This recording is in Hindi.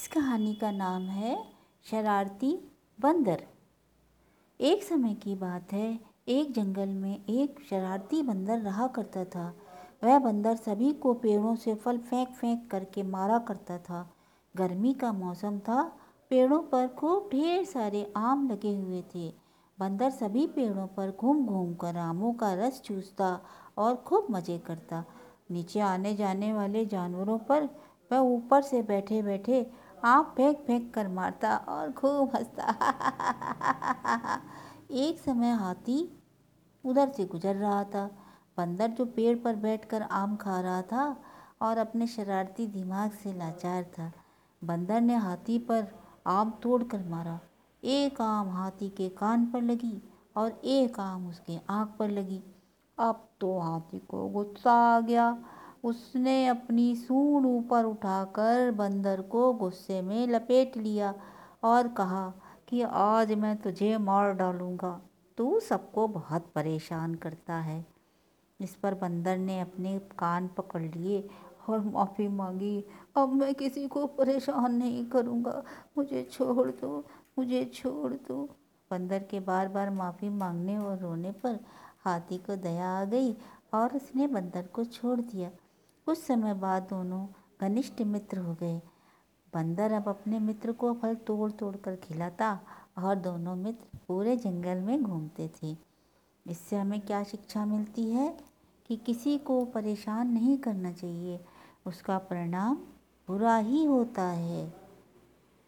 इस कहानी का नाम है शरारती बंदर। एक समय की बात है, एक जंगल में एक शरारती बंदर रहा करता था। वह बंदर सभी को पेड़ों से फल फेंक फेंक करके मारा करता था। गर्मी का मौसम था, पेड़ों पर खूब ढेर सारे आम लगे हुए थे। बंदर सभी पेड़ों पर घूम घूम कर आमों का रस चूसता और खूब मज़े करता। नीचे आने जाने वाले जानवरों पर वह ऊपर से बैठे बैठे आम फेंक फेंक कर मारता और खूब हंसता। एक समय हाथी उधर से गुजर रहा था। बंदर जो पेड़ पर बैठकर आम खा रहा था और अपने शरारती दिमाग से लाचार था। बंदर ने हाथी पर आम तोड़ कर मारा। एक आम हाथी के कान पर लगी और एक आम उसके आँख पर लगी। अब तो हाथी को गुस्सा आ गया उसने अपनी सूंड ऊपर उठाकर बंदर को गुस्से में लपेट लिया और कहा कि आज मैं तुझे मार डालूँगा। तू सबको बहुत परेशान करता है। इस पर बंदर ने अपने कान पकड़ लिए और माफ़ी मांगी। अब मैं किसी को परेशान नहीं करूँगा। मुझे छोड़ दो, मुझे छोड़ दो। बंदर के बार बार माफ़ी मांगने और रोने पर हाथी को दया आ गई और उसने बंदर को छोड़ दिया। कुछ समय बाद दोनों घनिष्ठ मित्र हो गए। बंदर अब अपने मित्र को फल तोड़ तोड़ कर खिलाता और दोनों मित्र पूरे जंगल में घूमते थे। इससे हमें क्या शिक्षा मिलती है कि किसी को परेशान नहीं करना चाहिए। उसका परिणाम बुरा ही होता है।